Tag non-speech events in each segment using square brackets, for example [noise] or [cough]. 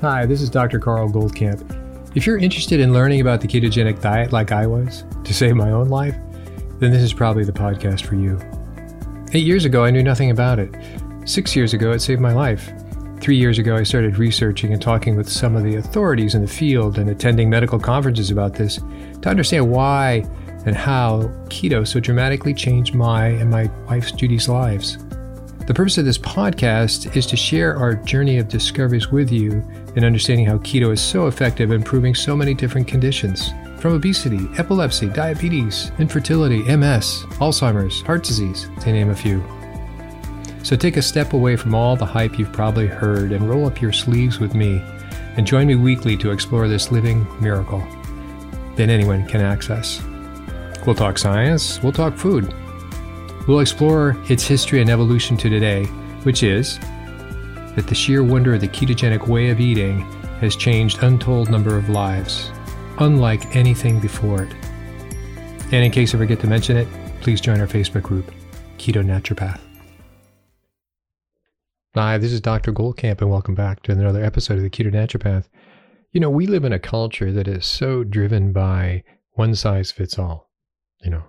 Hi, this is Dr. Carl Goldkamp. If you're interested in learning about the ketogenic diet like I was to save my own life, then this is probably the podcast for you. Eight years ago, I knew nothing about it. Six years ago, it saved my life. Three years ago, I started researching and talking with some of the authorities in the field and attending medical conferences about this to understand why and how keto so dramatically changed my and my wife's Judy's lives. The purpose of this podcast is to share our journey of discoveries with you in understanding how keto is so effective in improving so many different conditions from obesity, epilepsy, diabetes, infertility, MS, Alzheimer's, heart disease, to name a few. So take a step away from all the hype you've probably heard and roll up your sleeves with me and join me weekly to explore this living miracle that anyone can access. We'll talk science, we'll talk food. We'll explore its history and evolution to today, which is that the sheer wonder of the ketogenic way of eating has changed untold number of lives, unlike anything before it. And in case I forget to mention it, please join our Facebook group, Keto Naturopath. Hi, this is Dr. Goldkamp, and welcome back to another episode of the Keto Naturopath. You know, we live in a culture that is so driven by one size fits all. You know,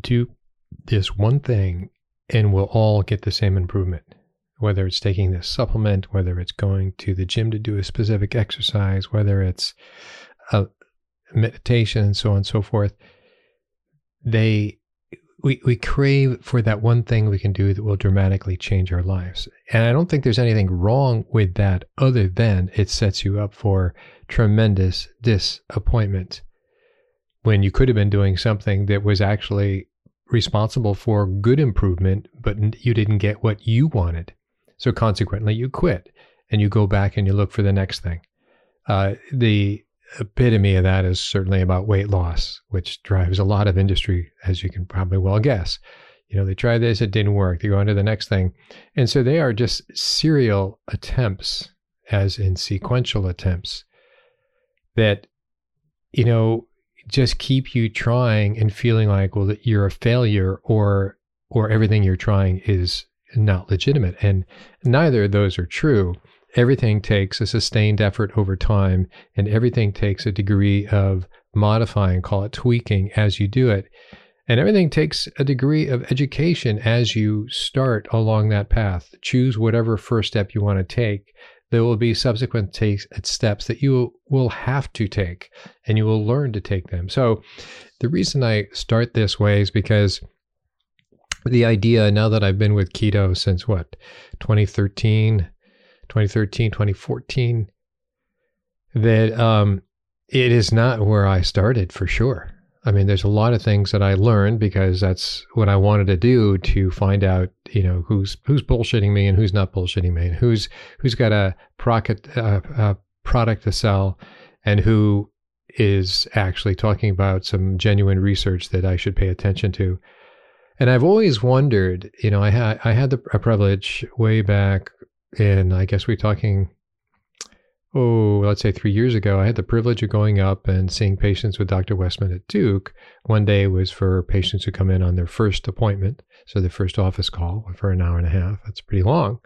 do this one thing and we'll all get the same improvement. Whether it's taking this supplement, whether it's going to the gym to do a specific exercise, whether it's a meditation and so on and so forth, they we, we crave for that one thing we can do that will dramatically change our lives. And I don't think there's anything wrong with that other than it sets you up for tremendous disappointment when you could have been doing something that was actually responsible for good improvement, but you didn't get what you wanted. So consequently, you quit and you go back and you look for the next thing. Uh, the epitome of that is certainly about weight loss, which drives a lot of industry, as you can probably well guess. You know, they try this, it didn't work. They go on to the next thing. And so they are just serial attempts, as in sequential attempts, that, you know, just keep you trying and feeling like, well, that you're a failure or or everything you're trying is not legitimate. And neither of those are true everything takes a sustained effort over time and everything takes a degree of modifying, call it tweaking as you do it. And everything takes a degree of education as you start along that path. Choose whatever first step you want to take. There will be subsequent take, steps that you will have to take and you will learn to take them. So, the reason I start this way is because the idea now that I've been with keto since what, 2013, 2013, 2014, that um, it is not where I started for sure. I mean, there's a lot of things that I learned because that's what I wanted to do to find out, you know, who's who's bullshitting me and who's not bullshitting me, and who's who's got a product uh, a product to sell, and who is actually talking about some genuine research that I should pay attention to. And I've always wondered, you know, I had I had the privilege way back in, I guess we're talking, oh, let's say three years ago, I had the privilege of going up and seeing patients with Dr. Westman at Duke. One day was for patients who come in on their first appointment, so the first office call for an hour and a half. That's pretty long.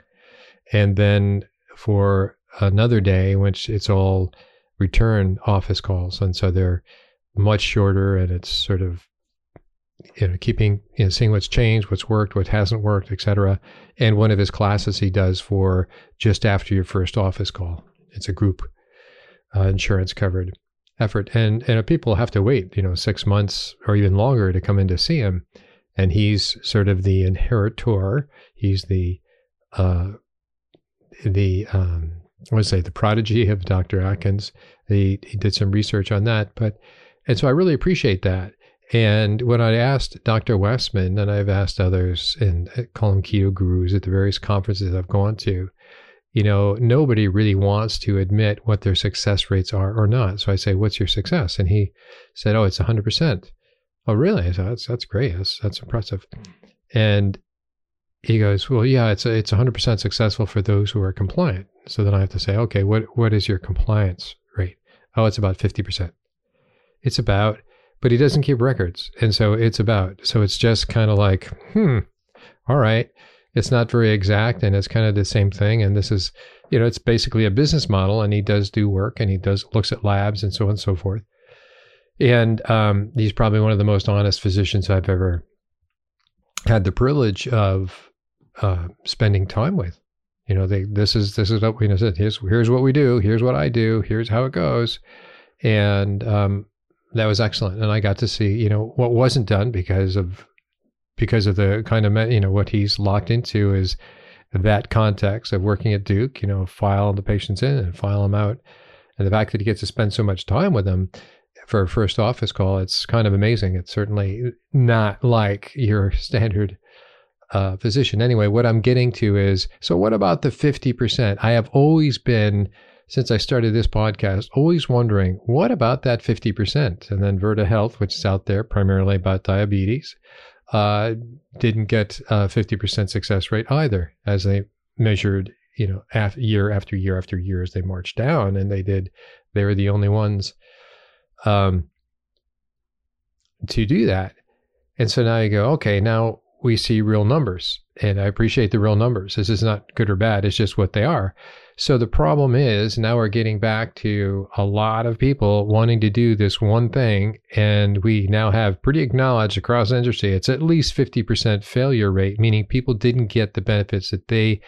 And then for another day, which it's all return office calls. And so they're much shorter and it's sort of you know, keeping, you know, seeing what's changed, what's worked, what hasn't worked, etc. And one of his classes he does for just after your first office call. It's a group uh, insurance covered effort, and and people have to wait, you know, six months or even longer to come in to see him. And he's sort of the inheritor. He's the uh, the um, I say the prodigy of Dr. Atkins. He, he did some research on that, but and so I really appreciate that. And when I asked Dr. Westman, and I've asked others and uh, call them keto gurus at the various conferences I've gone to, you know, nobody really wants to admit what their success rates are or not. So I say, "What's your success?" And he said, "Oh, it's 100%." Oh, really? I said, "That's that's great. That's that's impressive." And he goes, "Well, yeah, it's a, it's 100% successful for those who are compliant." So then I have to say, "Okay, what what is your compliance rate?" Oh, it's about 50%. It's about but he doesn't keep records. And so it's about, so it's just kind of like, hmm, all right. It's not very exact and it's kind of the same thing. And this is you know, it's basically a business model, and he does do work, and he does looks at labs and so on and so forth. And um, he's probably one of the most honest physicians I've ever had the privilege of uh, spending time with. You know, they this is this is what we you know. Here's here's what we do. Here's what I do. Here's how it goes, and um, that was excellent. And I got to see you know what wasn't done because of because of the kind of you know what he's locked into is that context of working at Duke, you know, file the patients in and file them out. And the fact that he gets to spend so much time with them for a first office call, it's kind of amazing. It's certainly not like your [laughs] standard uh, physician. Anyway, what I'm getting to is so what about the 50%? I have always been, since I started this podcast, always wondering what about that 50%? And then Virta Health, which is out there primarily about diabetes, uh, didn't get a 50% success rate either, as they measured, you know, af- year after year after year as they marched down, and they did. They were the only ones um, to do that. And so now you go, okay, now we see real numbers, and I appreciate the real numbers. This is not good or bad; it's just what they are. So the problem is now we're getting back to a lot of people wanting to do this one thing, and we now have pretty acknowledged across the industry it's at least 50% failure rate, meaning people didn't get the benefits that they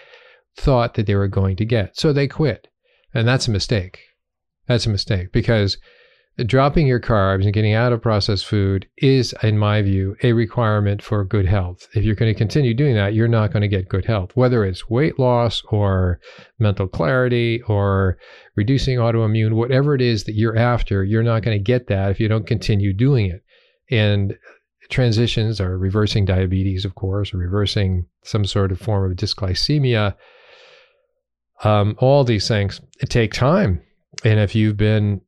thought that they were going to get. So they quit. And that's a mistake. That's a mistake because dropping your carbs and getting out of processed food is, in my view, a requirement for good health. If you're going to continue doing that, you're not going to get good health, whether it's weight loss or mental clarity or reducing autoimmune, whatever it is that you're after, you're not going to get that if you don't continue doing it. And transitions are reversing diabetes, of course, or reversing some sort of form of dysglycemia. Um, all these things take time. And if you've been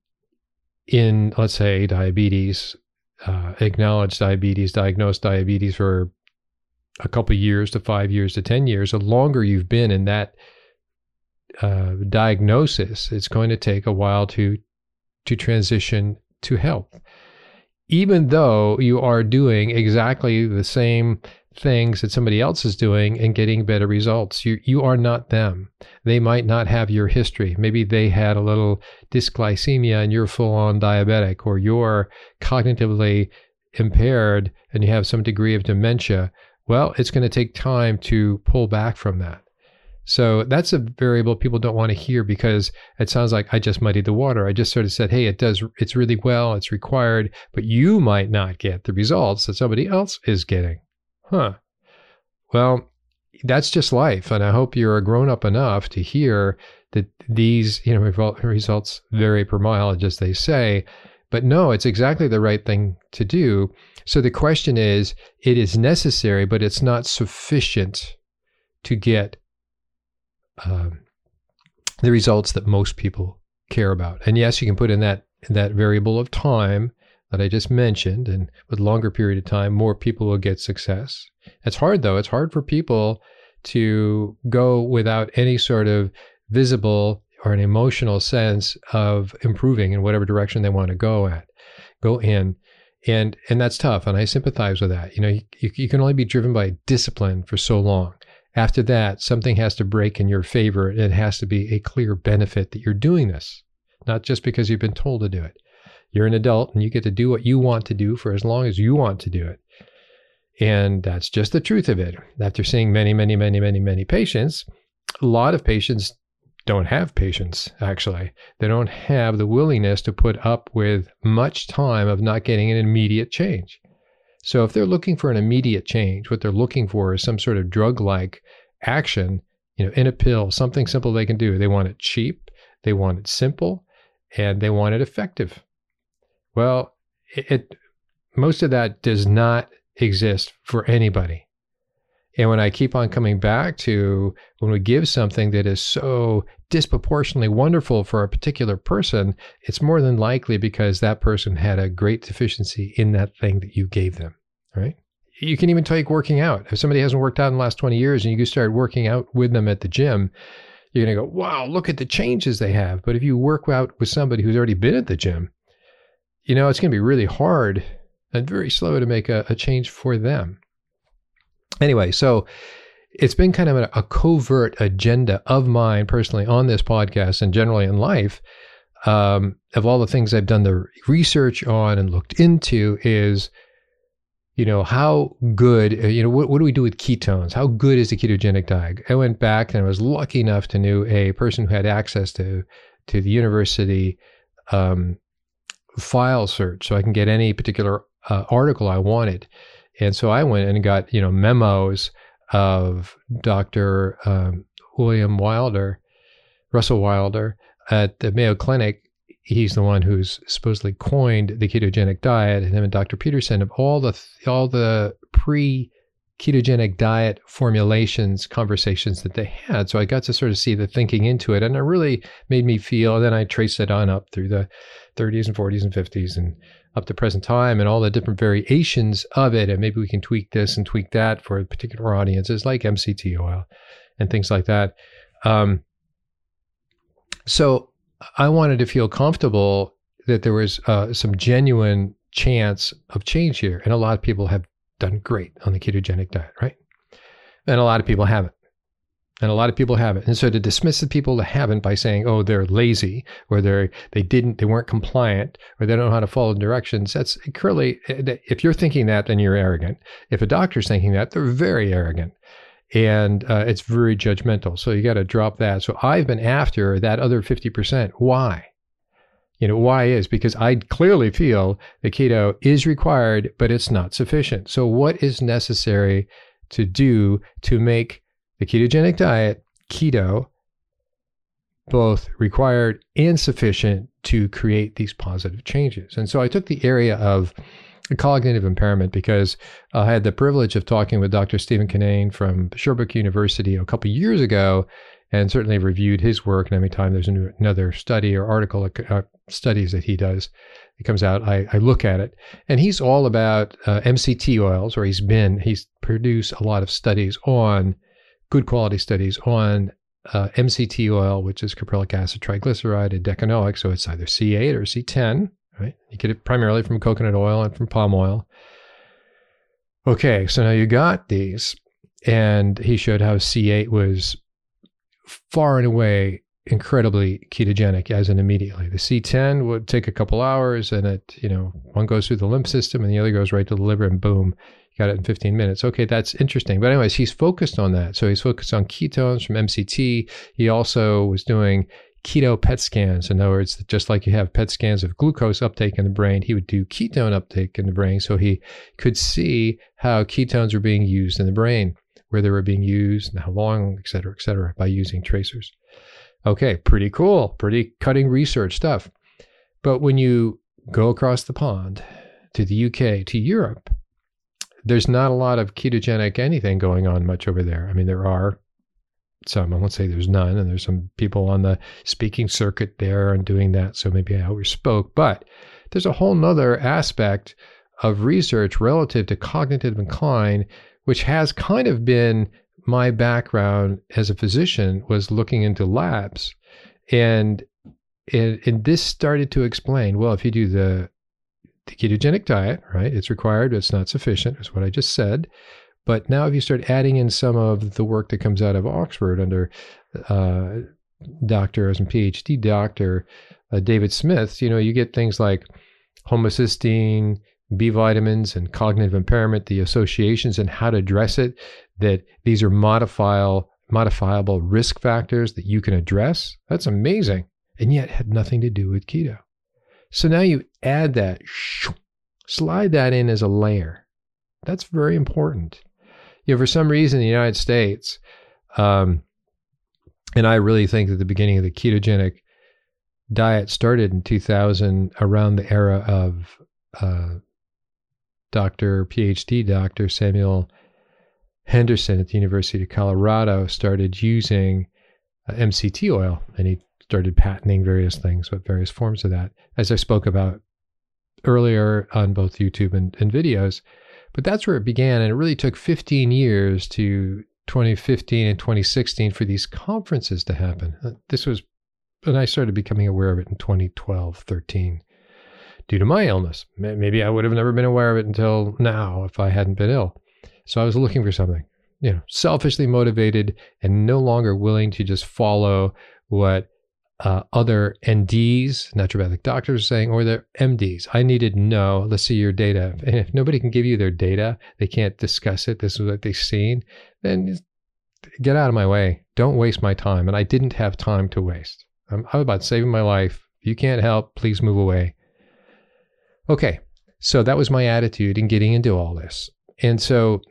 in, let's say, diabetes, uh, acknowledged diabetes, diagnosed diabetes for a couple years to five years to 10 years, the longer you've been in that uh, diagnosis, it's going to take a while to, to transition to health. Even though you are doing exactly the same things that somebody else is doing and getting better results. You you are not them. They might not have your history. Maybe they had a little dysglycemia and you're full on diabetic or you're cognitively impaired and you have some degree of dementia. Well, it's going to take time to pull back from that. So that's a variable people don't want to hear because it sounds like I just muddied the water. I just sort of said, hey, it does, it's really well, it's required, but you might not get the results that somebody else is getting. Huh. Well, that's just life. And I hope you're grown up enough to hear that these, you know, results vary per mile, as they say. But no, it's exactly the right thing to do. So the question is it is necessary, but it's not sufficient to get um, the results that most people care about. And yes, you can put in that that variable of time that I just mentioned, and with longer period of time, more people will get success. It's hard though. It's hard for people to go without any sort of visible or an emotional sense of improving in whatever direction they want to go at, go in. And and that's tough. And I sympathize with that. You know, you, you can only be driven by discipline for so long. After that, something has to break in your favor. And it has to be a clear benefit that you're doing this, not just because you've been told to do it. You're an adult and you get to do what you want to do for as long as you want to do it. And that's just the truth of it. After seeing many, many, many, many, many patients, a lot of patients don't have patience, actually. They don't have the willingness to put up with much time of not getting an immediate change. So if they're looking for an immediate change, what they're looking for is some sort of drug like action, you know, in a pill, something simple they can do. They want it cheap, they want it simple, and they want it effective. Well, it, it most of that does not exist for anybody. And when I keep on coming back to when we give something that is so disproportionately wonderful for a particular person, it's more than likely because that person had a great deficiency in that thing that you gave them, right? You can even take working out. If somebody hasn't worked out in the last 20 years and you start working out with them at the gym, you're going to go, wow, look at the changes they have. But if you work out with somebody who's already been at the gym, you know, it's going to be really hard and very slow to make a, a change for them. Anyway, so it's been kind of a, a, covert agenda of mine personally on this podcast and generally in life. Um, of all the things I've done the research on and looked into is, you know, how good, uh, you know, what, what do we do with ketones? How good is the ketogenic diet? I went back and I was lucky enough to know a person who had access to to the university um, file search, so I can get any particular uh, article I wanted. And so I went and got you know memos of Dr. Um, William Wilder, Russell Wilder at the Mayo Clinic. He's the one who's supposedly coined the ketogenic diet, and him and Dr. Peterson of all the all the pre ketogenic diet formulations conversations that they had. So I got to sort of see the thinking into it, and it really made me feel. And then I traced it on up through the 30s and 40s and 50s and up to present time and all the different variations of it. And maybe we can tweak this and tweak that for particular audiences like MCT oil and things like that. Um, so I wanted to feel comfortable that there was uh, some genuine chance of change here. And a lot of people have done great on the ketogenic diet, right? And a lot of people haven't. And a lot of people haven't. And so to dismiss the people that haven't by saying, oh, they're lazy or they're, they didn't, they weren't compliant or they don't know how to follow directions, that's clearly, if you're thinking that, then you're arrogant. If a doctor's thinking that, they're very arrogant. And uh, it's very judgmental. So you got to drop that. So I've been after that other 50%. Why? You know, why is because I clearly feel the keto is required, but it's not sufficient. So, what is necessary to do to make the ketogenic diet, keto, both required and sufficient to create these positive changes. And so I took the area of cognitive impairment because I had the privilege of talking with Dr. Stephen Cunnane from Sherbrooke University a couple years ago and certainly reviewed his work. And every time there's another study or article, uh, studies that he does, it comes out, I, I look at it. And he's all about uh, MCT oils, or he's been, he's produced a lot of studies on good quality studies on uh, MCT oil, which is caprylic acid triglyceride and decanoic. So it's either C8 or C10, right? You get it primarily from coconut oil and from palm oil. Okay, so now you got these, and he showed how C8 was far and away incredibly ketogenic as in immediately. The C10 would take a couple hours and it, you know, one goes through the lymph system and the other goes right to the liver and boom, got it in 15 minutes. Okay, that's interesting. But anyways, he's focused on that. So he's focused on ketones from MCT. He also was doing keto PET scans. In other words, just like you have PET scans of glucose uptake in the brain, he would do ketone uptake in the brain so he could see how ketones were being used in the brain, where they were being used and how long, et cetera, et cetera, by using tracers. Okay, pretty cool, pretty cutting research stuff. But when you go across the pond to the UK, to Europe, there's not a lot of ketogenic anything going on much over there. I mean, there are some, I won't say there's none, and there's some people on the speaking circuit there and doing that. So maybe I overspoke, but there's a whole nother aspect of research relative to cognitive decline, which has kind of been my background as a physician was looking into labs. And and, and this started to explain well, if you do the the ketogenic diet, right? It's required, but it's not sufficient, is what I just said. But now, if you start adding in some of the work that comes out of Oxford under uh, doctors and PhD doctor uh, David Smith, you know, you get things like homocysteine, B vitamins, and cognitive impairment, the associations and how to address it. That these are modifiable modifiable risk factors that you can address. That's amazing, and yet had nothing to do with keto. So now you add that, slide that in as a layer. That's very important. You know, for some reason, in the United States, um, and I really think that the beginning of the ketogenic diet started in 2000, around the era of uh, Dr. PhD Dr. Samuel Henderson at the University of Colorado started using uh, MCT oil, and he started patenting various things, but various forms of that, as I spoke about earlier on both YouTube and, and videos. But that's where it began. And it really took 15 years to 2015 and 2016 for these conferences to happen. Uh, this was, and I started becoming aware of it in 2012, 13, due to my illness. Maybe I would have never been aware of it until now if I hadn't been ill. So I was looking for something. you know, selfishly motivated and no longer willing to just follow what uh, other NDs, naturopathic doctors, are saying, or their MDs. I needed to know, let's see your data. And if nobody can give you their data, they can't discuss it, this is what they've seen, then get out of my way. Don't waste my time. And I didn't have time to waste. I'm, I'm about saving my life. If you can't help, please move away. Okay, so that was my attitude in getting into all this. And so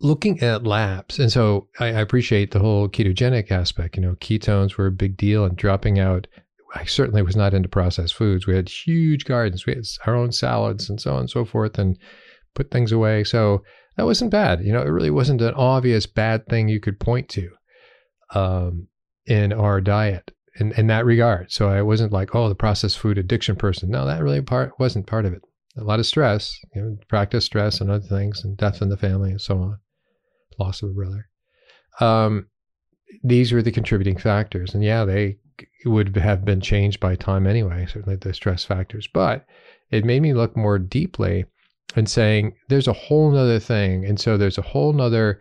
looking at labs, and so I, I, appreciate the whole ketogenic aspect. You know, ketones were a big deal, and dropping out. I certainly was not into processed foods. We had huge gardens, we had our own salads, and so on and so forth, and put things away. So that wasn't bad. You know, it really wasn't an obvious bad thing you could point to um, in our diet in, in that regard. So I wasn't like, oh, the processed food addiction person. No, that really part wasn't part of it. A lot of stress, you know, practice stress and other things, and death in the family and so on, loss of a brother. Um, these were the contributing factors, and yeah, they would have been changed by time anyway. Certainly the stress factors, but it made me look more deeply and saying there's a whole nother thing. And so there's a whole nother,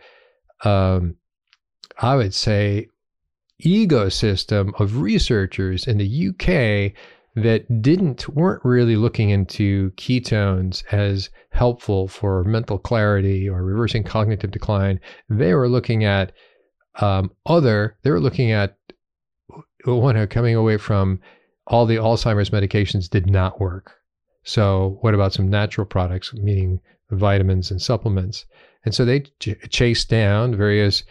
um, I would say, ecosystem of researchers in the UK that didn't weren't really looking into ketones as helpful for mental clarity or reversing cognitive decline. They were looking at um, other. They were looking at one coming away from all the Alzheimer's medications did not work. So, what about some natural products, meaning vitamins and supplements? And so they ch- chased down various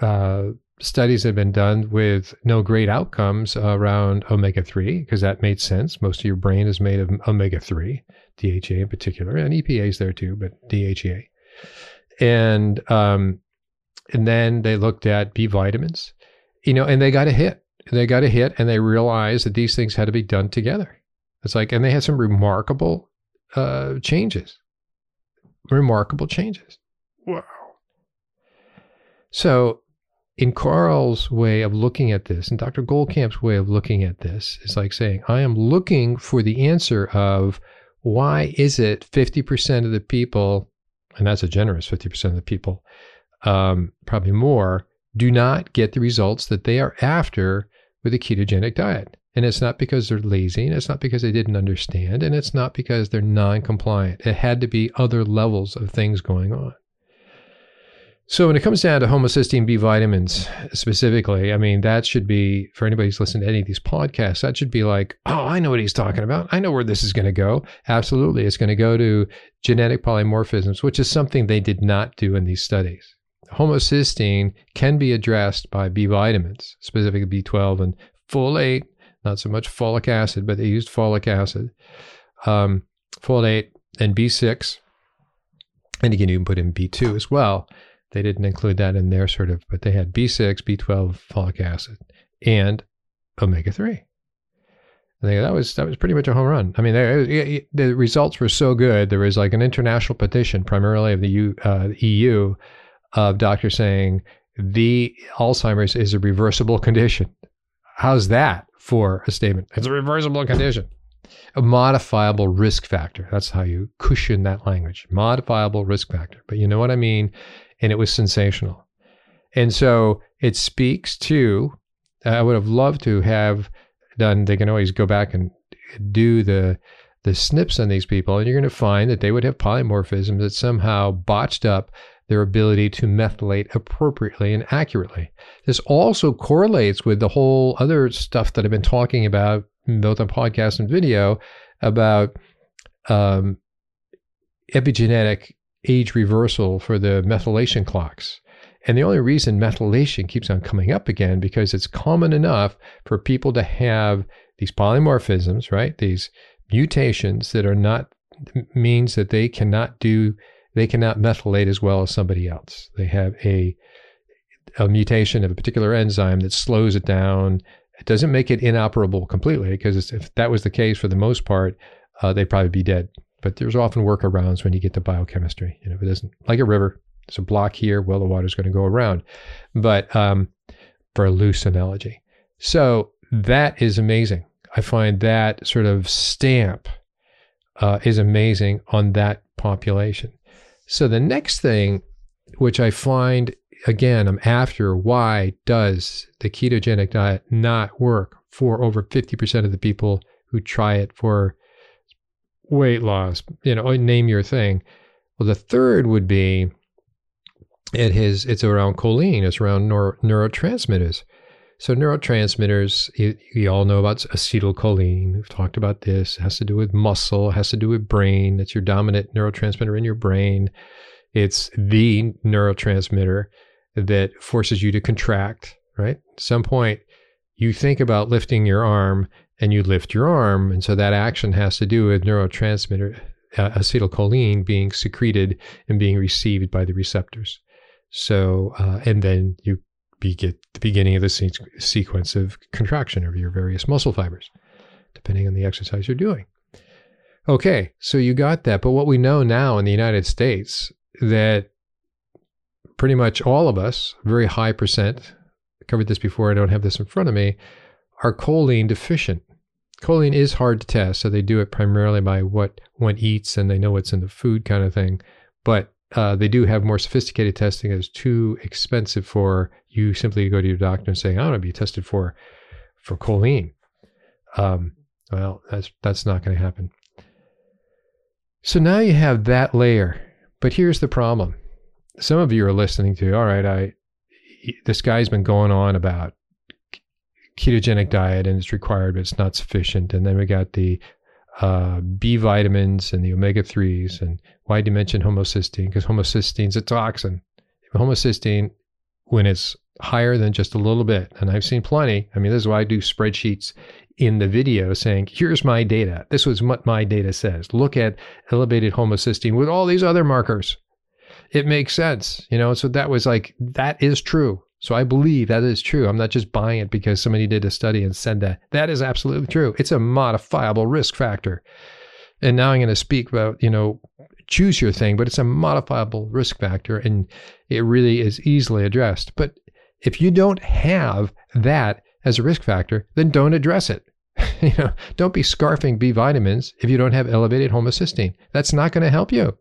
uh, studies have been done with no great outcomes around omega 3, because that made sense. Most of your brain is made of omega 3, DHA in particular, and EPA is there too, but DHA. And, um, and then they looked at B vitamins, you know, and they got a hit. They got a hit and they realized that these things had to be done together. It's like, and they had some remarkable uh, changes. Remarkable changes. Wow. So, in Carl's way of looking at this, and Dr. Goldkamp's way of looking at this, is like saying, I am looking for the answer of why is it 50% of the people, and that's a generous 50% of the people, um, probably more, do not get the results that they are after with a ketogenic diet. And it's not because they're lazy, and it's not because they didn't understand, and it's not because they're non compliant. It had to be other levels of things going on. So when it comes down to homocysteine B vitamins specifically, I mean, that should be, for anybody who's listened to any of these podcasts, that should be like, oh, I know what he's talking about. I know where this is going to go. Absolutely. It's going to go to genetic polymorphisms, which is something they did not do in these studies. Homocysteine can be addressed by B vitamins, specifically B12 and folate not so much folic acid, but they used folic acid, um, folate, and B6. And you can even put in B2 as well. They didn't include that in their sort of, but they had B6, B12, folic acid, and omega 3. that was that was pretty much a home run. I mean, they, the results were so good. There was like an international petition, primarily of the U, uh, EU, of doctors saying the Alzheimer's is a reversible condition. How's that? for a statement. It's a reversible condition. A modifiable risk factor. That's how you cushion that language. Modifiable risk factor. But you know what I mean? And it was sensational. And so it speaks to, I would have loved to have done, they can always go back and do the the SNPs on these people, and you're going to find that they would have polymorphisms that somehow botched up their ability to methylate appropriately and accurately. This also correlates with the whole other stuff that I've been talking about, both on podcast and video, about um, epigenetic age reversal for the methylation clocks. And the only reason methylation keeps on coming up again because it's common enough for people to have these polymorphisms, right? These mutations that are not means that they cannot do they cannot methylate as well as somebody else. They have a, a mutation of a particular enzyme that slows it down. It doesn't make it inoperable completely because if that was the case for the most part, uh, they'd probably be dead. But there's often workarounds when you get to biochemistry. Know, if it doesn't like a river, there's a block here, well, the water's going to go around. But um, for a loose analogy, so that is amazing. I find that sort of stamp uh, is amazing on that population. So the next thing which I find again, I'm after why does the ketogenic diet not work for over 50% of the people who try it for weight loss? You know, name your thing. Well, the third would be it has it's around choline, it's around neuro, neurotransmitters. So neurotransmitters, you, you, all know about acetylcholine. We've talked about this. It has to do with muscle, has to do with brain. It's your dominant neurotransmitter in your brain. It's the neurotransmitter that forces you to contract, right? At some point, you think about lifting your arm and you lift your arm. And so that action has to do with neurotransmitter uh, acetylcholine being secreted and being received by the receptors. So, uh, and then you get the beginning of the se- sequence of contraction of your various muscle fibers, depending on the exercise you're doing. Okay, so you got that. But what we know now in the United States that pretty much all of us, very high percent, covered this before, I don't have this in front of me, are choline deficient. Choline is hard to test, so they do it primarily by what one eats and they know what's in the food kind of thing. But uh, they do have more sophisticated testing It's too expensive for you simply to go to your doctor and say, I want to be tested for for choline. Um, well, that's that's not going to happen. So now you have that layer. But here's the problem. Some of you are listening to, all right, I this guy's been going on about ketogenic diet and it's required, but it's not sufficient. And then we got the uh, B vitamins and the omega 3s. And why do you mention homocysteine? Because homocysteine is a toxin. Homocysteine, when it's higher than just a little bit, and I've seen plenty. I mean, this is why I do spreadsheets in the video saying, here's my data. This was what my data says. Look at elevated homocysteine with all these other markers. It makes sense, you know. So that was like, that is true. So I believe that is true. I'm not just buying it because somebody did a study and said that. That is absolutely true. It's a modifiable risk factor. And now I'm going to speak about, you know, choose your thing, but it's a modifiable risk factor and it really is easily addressed. But if you don't have that as a risk factor, then don't address it. [laughs] you know, don't be scarfing B vitamins if you don't have elevated homocysteine. That's not going to help you.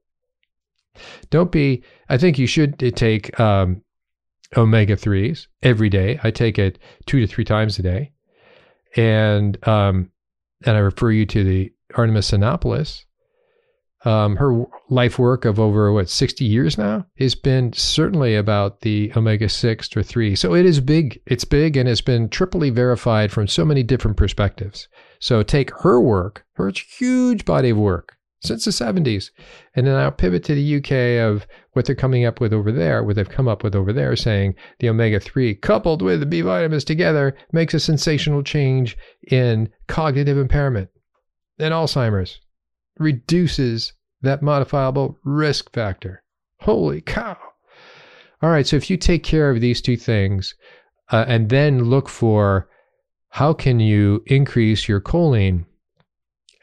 Don't be, I think you should take um, omega 3s every day. I take it two to three times a day. And, um, and I refer you to the Artemis Simopoulos. Um, her life work of over what 60 years now has been certainly about the omega 6 or 3 so it is big it's big and it's been triply verified from so many different perspectives so take her work her huge body of work since the 70s. And then I'll pivot to the UK of what they're coming up with over there, what they've come up with over there, saying the omega 3 coupled with the B vitamins together makes a sensational change in cognitive impairment and Alzheimer's, reduces that modifiable risk factor. Holy cow. All right, so if you take care of these two things uh, and then look for how can you increase your choline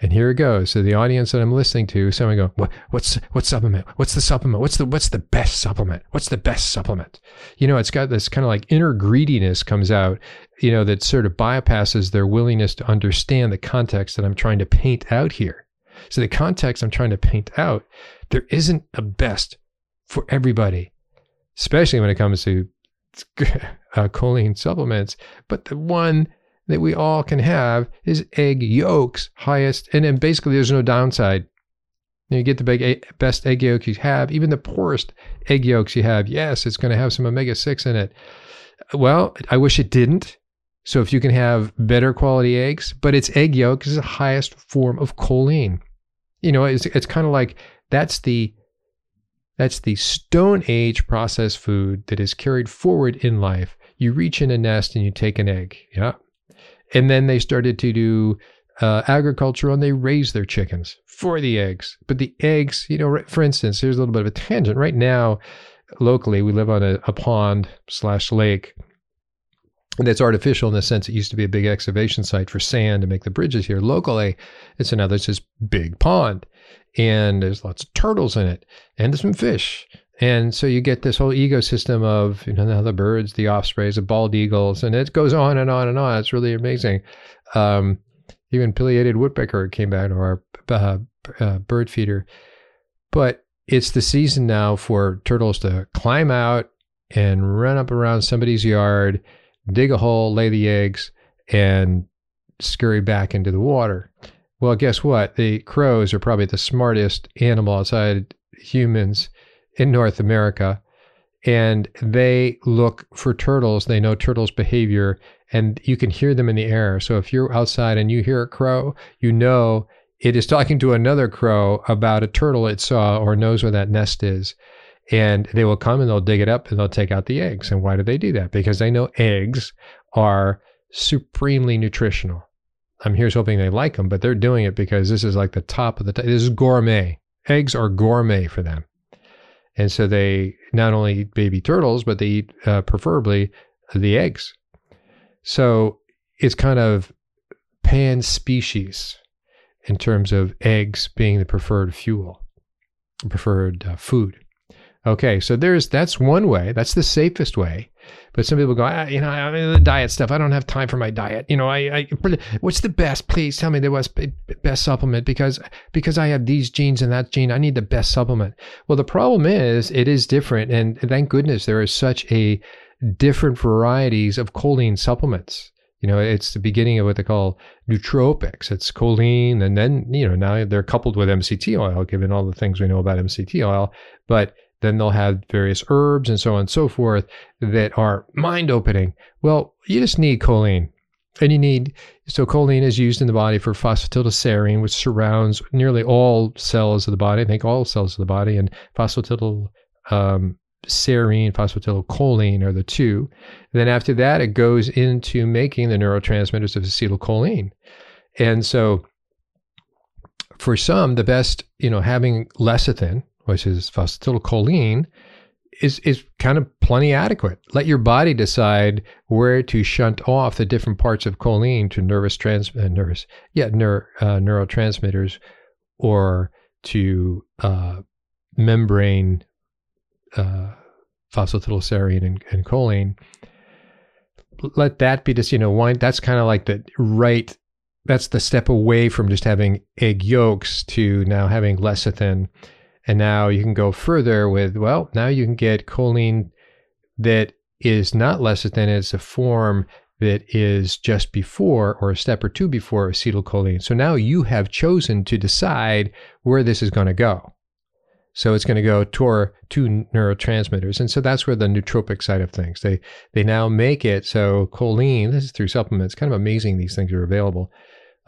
and here it goes. So the audience that I'm listening to, someone go, what, what's what supplement? What's the supplement? What's the what's the best supplement? What's the best supplement? You know, it's got this kind of like inner greediness comes out, you know, that sort of bypasses their willingness to understand the context that I'm trying to paint out here. So the context I'm trying to paint out, there isn't a best for everybody, especially when it comes to [laughs] uh, choline supplements. But the one that we all can have is egg yolks highest, and then basically there's no downside. You get the big, best egg yolk you have, even the poorest egg yolks you have. Yes, it's going to have some omega six in it. Well, I wish it didn't. So if you can have better quality eggs, but its egg yolk is the highest form of choline. You know, it's it's kind of like that's the that's the Stone Age processed food that is carried forward in life. You reach in a nest and you take an egg. Yeah, and then they started to do uh, agriculture and they raised their chickens for the eggs. But the eggs, you know, for instance, here's a little bit of a tangent. Right now, locally, we live on a, a pond slash lake. And it's artificial in the sense it used to be a big excavation site for sand to make the bridges here. Locally, it's another, it's this big pond. And there's lots of turtles in it and there's some fish. And so you get this whole ecosystem of, you know, the birds, the ospreys, the bald eagles, and it goes on and on and on. It's really amazing. Um, even pileated woodpecker came back, or our uh, uh, bird feeder. But it's the season now for turtles to climb out and run up around somebody's yard, dig a hole, lay the eggs, and scurry back into the water. Well, guess what? The crows are probably the smartest animal outside humans in North America. And they look for turtles. They know turtles' behavior and you can hear them in the air. So if you're outside and you hear a crow, you know it is talking to another crow about a turtle it saw or knows where that nest is. And they will come and they'll dig it up and they'll take out the eggs. And why do they do that? Because they know eggs are supremely nutritional. I'm here's hoping they like them, but they're doing it because this is like the top of the. T- this is gourmet. Eggs are gourmet for them, and so they not only eat baby turtles, but they eat uh, preferably the eggs. So it's kind of pan species in terms of eggs being the preferred fuel, preferred uh, food. Okay, so there's that's one way. That's the safest way. But some people go, you know, I mean, the diet stuff. I don't have time for my diet. You know, I, I what's the best? Please tell me the best best supplement because because I have these genes and that gene. I need the best supplement. Well, the problem is it is different, and thank goodness there is such a different varieties of choline supplements. You know, it's the beginning of what they call nootropics. It's choline, and then you know now they're coupled with MCT oil, given all the things we know about MCT oil. But then they'll have various herbs and so on and so forth that are mind opening. Well, you just need choline. And you need, so choline is used in the body for phosphatidylserine, which surrounds nearly all cells of the body. I think all cells of the body. And phosphatidylserine, um, phosphatidylcholine are the two. Then after that, it goes into making the neurotransmitters of acetylcholine. And so for some, the best, you know, having lecithin, which is phosphatidylcholine, is is kind of plenty adequate. Let your body decide where to shunt off the different parts of choline to nervous trans uh, nervous yeah neur, uh, neurotransmitters or to uh, membrane uh, phosphatidylserine and, and choline. Let that be just you know wine. That's kind of like the right. That's the step away from just having egg yolks to now having lecithin and now you can go further with, well, now you can get choline that is not lecithin, it's a form that is just before or a step or two before acetylcholine. So now you have chosen to decide where this is going to go. So it's going to go toward two neurotransmitters, and so that's where the nootropic side of things. They they now make it so choline. This is through supplements. Kind of amazing these things are available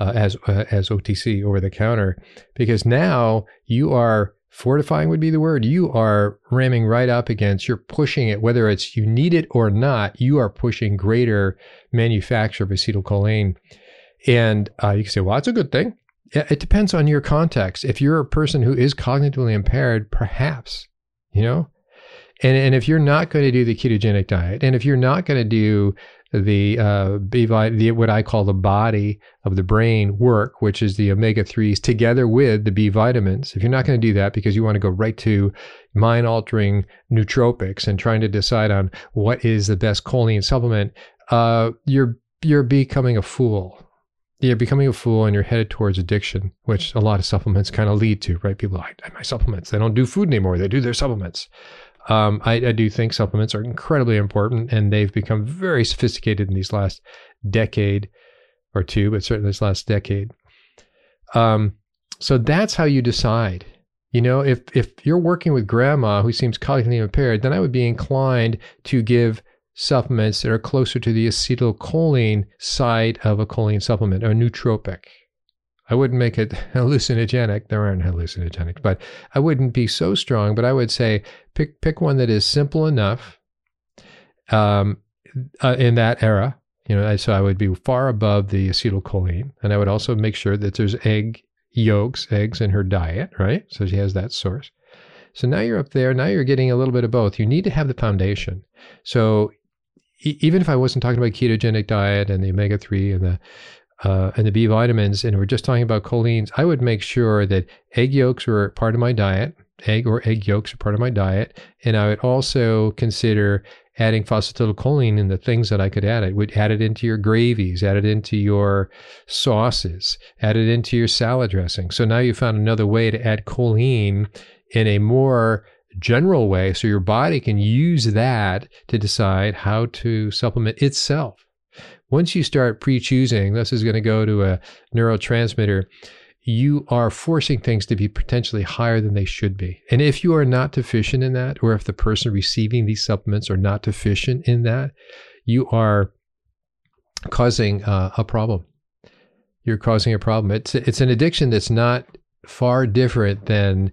uh, as uh, as OTC over the counter because now you are fortifying would be the word. You are ramming right up against, you're pushing it, whether it's you need it or not, you are pushing greater manufacture of acetylcholine. And uh, you can say, well, that's a good thing. It depends on your context. If you're a person who is cognitively impaired, perhaps, you know, and, and if you're not going to do the ketogenic diet, and if you're not going to do the uh, B the what I call the body of the brain work, which is the omega threes together with the B vitamins. If you're not going to do that because you want to go right to mind altering nootropics and trying to decide on what is the best choline supplement, uh, you're you're becoming a fool. You're becoming a fool and you're headed towards addiction, which a lot of supplements kind of lead to, right? People like, my supplements, they don't do food anymore. They do their supplements. Um, I, I, do think supplements are incredibly important, and they've become very sophisticated in these last decade or two, but certainly this last decade. Um, so that's how you decide. You know, if if you're working with grandma who seems cognitively impaired, then I would be inclined to give supplements that are closer to the acetylcholine side of a choline supplement, a nootropic. I wouldn't make it [laughs] hallucinogenic. There aren't hallucinogenic, but I wouldn't be so strong. But I would say pick pick one that is simple enough. Um, uh, in that era, you know, so I would be far above the acetylcholine, and I would also make sure that there's egg yolks, eggs in her diet, right? So she has that source. So now you're up there. Now you're getting a little bit of both. You need to have the foundation. So even if I wasn't talking about ketogenic diet and the omega three and the uh, and the B vitamins, and we're just talking about cholines, I would make sure that egg yolks were part of my diet. Egg or egg yolks are part of my diet. And I would also consider adding phosphatidylcholine in the things that I could add. I would add it into your gravies, add it into your sauces, add it into your salad dressing. So now you found another way to add choline in a more general way so your body can use that to decide how to supplement itself. Once you start pre choosing, this is going to go to a neurotransmitter, you are forcing things to be potentially higher than they should be. And if you are not deficient in that, or if the person receiving these supplements are not deficient in that, you are causing uh, a problem. You're causing a problem. It's it's an addiction that's not far different than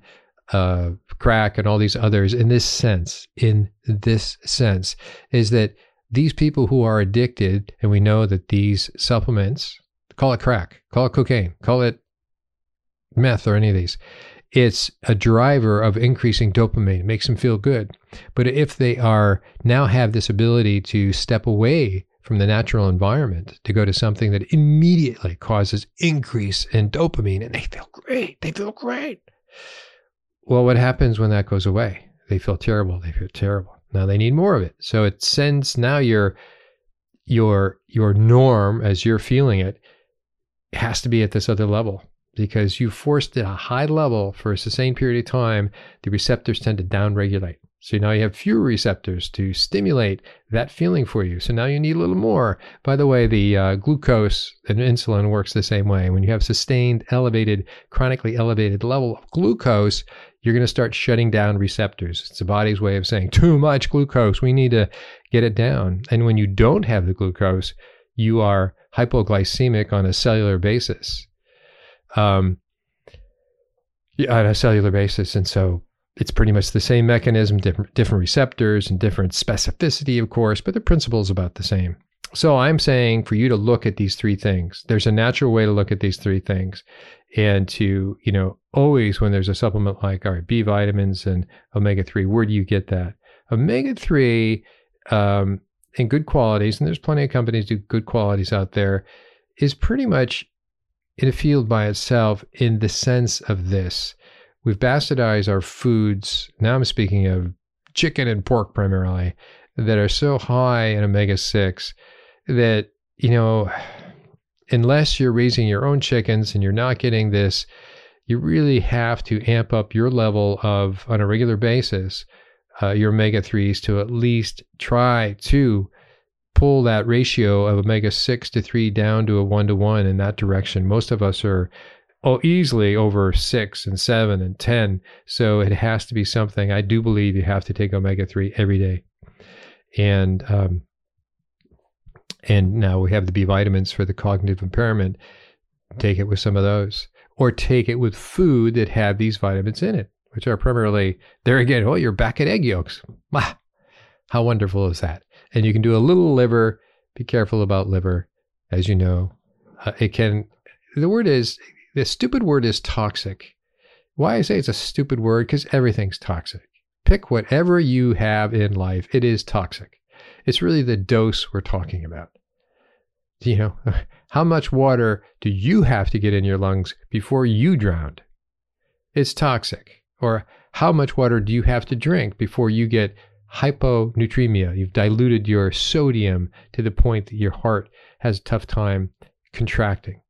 uh, crack and all these others in this sense, in this sense, is that these people who are addicted, and we know that these supplements, call it crack, call it cocaine, call it meth or any of these, it's a driver of increasing dopamine. It makes them feel good. But if they are now have this ability to step away from the natural environment to go to something that immediately causes increase in dopamine and they feel great, they feel great well, what happens when that goes away? They feel terrible. They feel terrible. Now they need more of it. So it sends now your your your norm as you're feeling it has to be at this other level because you forced it a high level for a sustained period of time. The receptors tend to downregulate. So now you have fewer receptors to stimulate that feeling for you. So now you need a little more. By the way, the uh, glucose and insulin works the same way. When you have sustained, elevated, chronically elevated level of glucose, you're going to start shutting down receptors. It's the body's way of saying, too much glucose. We need to get it down. And when you don't have the glucose, you are hypoglycemic on a cellular basis. Um, on a cellular basis. And so it's pretty much the same mechanism, different, different receptors and different specificity, of course, but the principle is about the same. So I'm saying for you to look at these three things. There's a natural way to look at these three things and to, you know, always when there's a supplement like, all right, B vitamins and omega 3, where do you get that? Omega 3 um, in good qualities, and there's plenty of companies do good qualities out there, is pretty much in a field by itself in the sense of this. We've bastardized our foods. Now I'm speaking of chicken and pork primarily that are so high in omega 6 that, you know, unless you're raising your own chickens and you're not getting this, you really have to amp up your level of, on a regular basis, uh, your omega 3s to at least try to pull that ratio of omega 6 to 3 down to a 1 to 1 in that direction. Most of us are oh, easily over 6 and 7 and 10. So it has to be something. I do believe you have to take omega 3 every day. And um, and now we have the B vitamins for the cognitive impairment. Take it with some of those, or take it with food that have these vitamins in it, which are primarily there again. Oh, you're back at egg yolks. Ah, how wonderful is that? And you can do a little liver. Be careful about liver, as you know. Uh, it can. The word is the stupid word is toxic. Why I say it's a stupid word because everything's toxic. Pick whatever you have in life. It is toxic. It's really the dose we're talking about. You know, [laughs] how much water do you have to get in your lungs before you drown? It's toxic. Or how much water do you have to drink before you get hyponatremia? You've diluted your sodium to the point that your heart has a tough time contracting.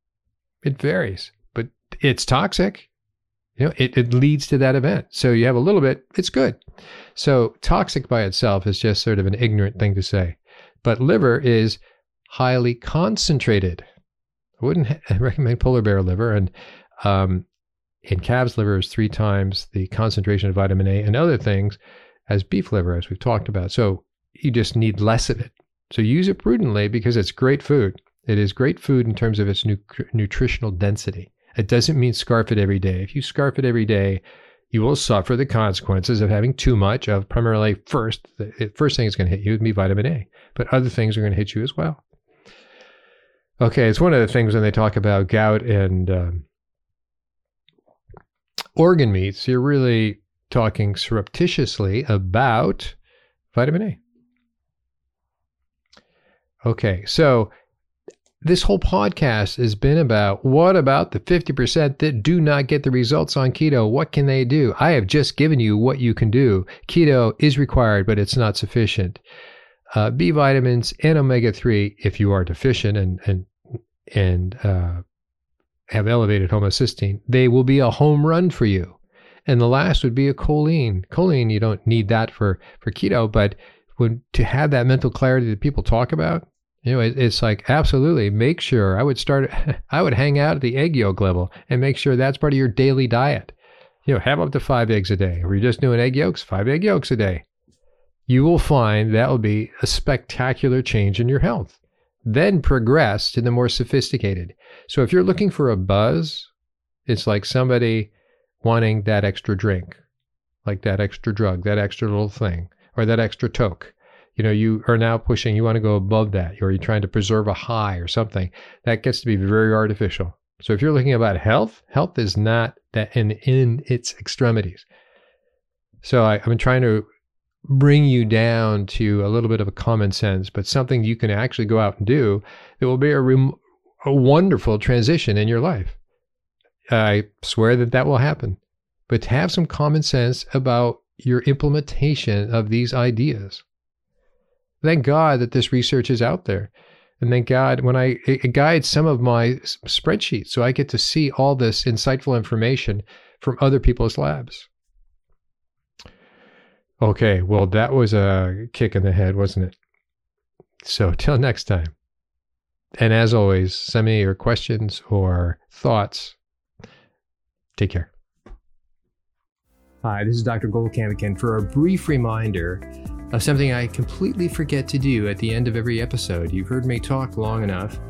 It varies, but it's toxic. You know, it, it leads to that event. So you have a little bit, it's good. So toxic by itself is just sort of an ignorant thing to say. But liver is highly concentrated. I wouldn't [laughs] recommend polar bear liver. And um, in calves liver is three times the concentration of vitamin A and other things as beef liver, as we've talked about. So you just need less of it. So use it prudently because it's great food. It is great food in terms of its nu- nutritional density. It doesn't mean scarf it every day. If you scarf it every day, you will suffer the consequences of having too much of primarily first, the first thing is going to hit you would be vitamin A, but other things are going to hit you as well. Okay, it's one of the things when they talk about gout and um, organ meats, you're really talking surreptitiously about vitamin A. Okay, so this whole podcast has been about what about the 50% that do not get the results on keto? What can they do? I have just given you what you can do. Keto is required, but it's not sufficient. Uh, B vitamins and omega 3, if you are deficient and, and, and uh, have elevated homocysteine, they will be a home run for you. And the last would be a choline. Choline, you don't need that for, for keto, but when, to have that mental clarity that people talk about, you know, it, it's like absolutely make sure I would start, [laughs] I would hang out at the egg yolk level and make sure that's part of your daily diet. You know, have up to five eggs a day. Or you're just doing egg yolks, five egg yolks a day. You will find that will be a spectacular change in your health. Then progress to the more sophisticated. So if you're looking for a buzz, it's like somebody wanting that extra drink, like that extra drug, that extra little thing, or that extra toke. You know, you are now pushing, you want to go above that, or you're trying to preserve a high or something. That gets to be very artificial. So if you're looking about health, health is not that in, in its extremities. So I, I've been trying to bring you down to a little bit of a common sense, but something you can actually go out and do that will be a, rem- a wonderful transition in your life. I swear that that will happen. But to have some common sense about your implementation of these ideas. Thank God that this research is out there. And thank God when I it guides some of my spreadsheets so I get to see all this insightful information from other people's labs. Okay, well, that was a kick in the head, wasn't it? So, [laughs] till next time. And as always, send me your questions or thoughts Take care. Hi, this is Dr. Goldkamp again for a brief reminder of something I completely forget to do at the end of every episode. You've heard me talk long enough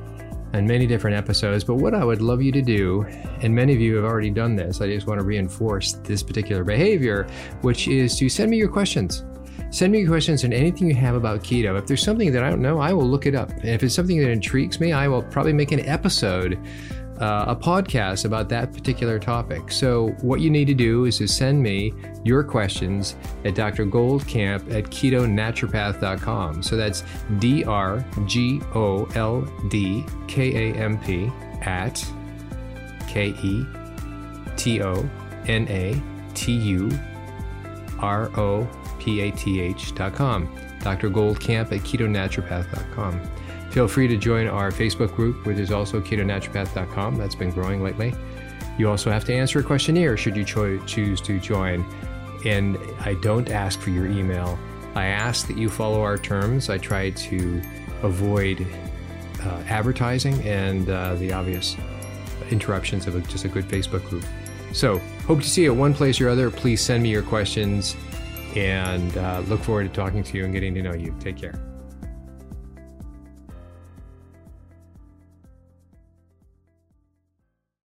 and many different episodes, but what I would love you to do, and many of you have already done this, I just want to reinforce this particular behavior, which is to send me your questions. Send me your questions and anything you have about keto. If there's something that I don't know, I will look it up. And if it's something that intrigues me, I will probably make an episode uh, a podcast about that particular topic. So, what you need to do is to send me your questions at Dr. Goldkamp at ketonaturopath.com. So that's D R G O L D K A M P at K E T O N A T U R O P A T H.com. Dr. Goldkamp at ketonaturopath.com. Feel free to join our Facebook group, which is also ketonaturopath.com. That's been growing lately. You also have to answer a questionnaire should you cho- choose to join. And I don't ask for your email. I ask that you follow our terms. I try to avoid uh, advertising and uh, the obvious interruptions of a, just a good Facebook group. So, hope to see you at one place or other. Please send me your questions and uh, look forward to talking to you and getting to know you. Take care.